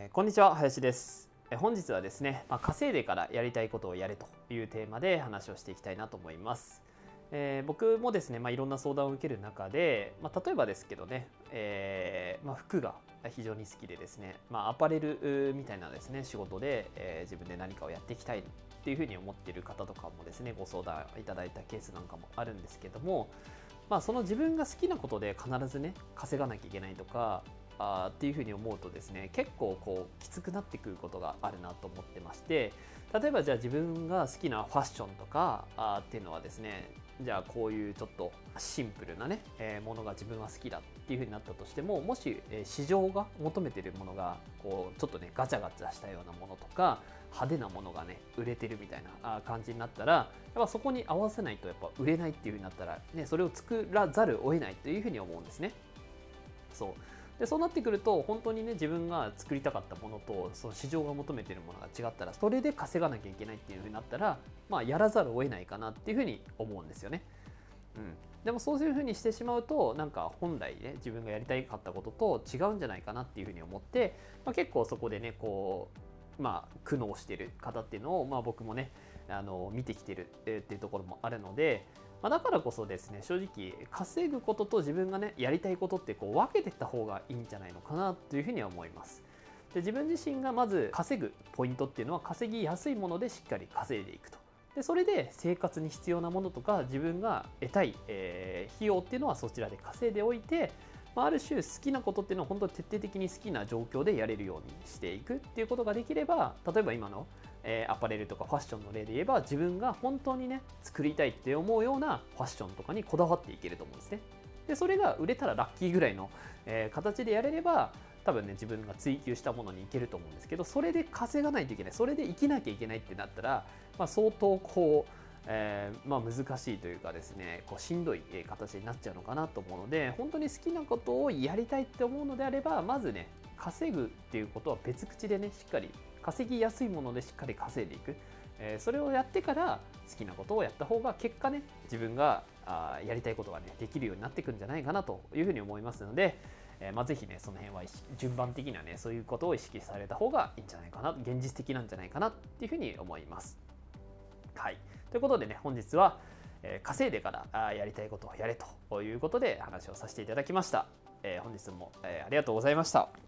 えこんにちは林です。え本日はですね、まあ、稼いでからやりたいことをやれというテーマで話をしていきたいなと思います。えー、僕もですね、まあ、いろんな相談を受ける中で、まあ、例えばですけどね、えー、まあ、服が非常に好きでですね、まあ、アパレルみたいなですね仕事で、えー、自分で何かをやっていきたいっていうふうに思っている方とかもですねご相談いただいたケースなんかもあるんですけども、まあ、その自分が好きなことで必ずね稼がなきゃいけないとかあっていうふうに思うとですね結構こうきつくなってくることがあるなと思ってまして例えばじゃあ自分が好きなファッションとかあっていうのはですねじゃあこういうちょっとシンプルなね、えー、ものが自分は好きだっていうふうになったとしてももし、え、市場が求めてるものがこうちょっとねガチャガチャしたようなものとか派手なものがね売れてるみたいな感じになったらやっぱそこに合わせないとやっぱ売れないっていうふうになったら、ね、それを作らざるを得ないというふうに思うんですね。そうでそうなってくると本当にね自分が作りたかったものとその市場が求めてるものが違ったらそれで稼がなきゃいけないっていうふうになったらまあやらざるを得ないかなっていうふうに思うんですよね。うん、でもそういうふうにしてしまうとなんか本来ね自分がやりたかったことと違うんじゃないかなっていうふうに思って、まあ、結構そこでねこうまあ苦悩してる方っていうのを、まあ、僕もねあの見てきてるっていうところもあるのでまあ、だからこそですね正直稼ぐことと自分がねやりたいことってこう分けていった方がいいんじゃないのかなというふうには思います。で自分自身がまず稼ぐポイントっていうのは稼ぎやすいものでしっかり稼いでいくと。でそれで生活に必要なものとか自分が得たい、えー、費用っていうのはそちらで稼いでおいてまあ、る種好きなことっていうのは本当に徹底的に好きな状況でやれるようにしていくっていうことができれば例えば今の、えー、アパレルとかファッションの例で言えば自分が本当にね作りたいって思うようなファッションとかにこだわっていけると思うんですね。でそれが売れたらラッキーぐらいの、えー、形でやれれば多分ね自分が追求したものにいけると思うんですけどそれで稼がないといけないそれで生きなきゃいけないってなったら、まあ、相当こうえー、まあ、難しいというかですねこうしんどい形になっちゃうのかなと思うので本当に好きなことをやりたいって思うのであればまずね稼ぐっていうことは別口でねしっかり稼ぎやすいものでしっかり稼いでいく、えー、それをやってから好きなことをやった方が結果ね自分があやりたいことがねできるようになってくるんじゃないかなというふうに思いますので、えー、まあ、ぜひねその辺は順番的にはねそういうことを意識された方がいいんじゃないかな現実的なんじゃないかなっていうふうに思います。はいということでね本日は、えー、稼いでからやりたいことをやれということで話をさせていただきました。えー、本日も、えー、ありがとうございました。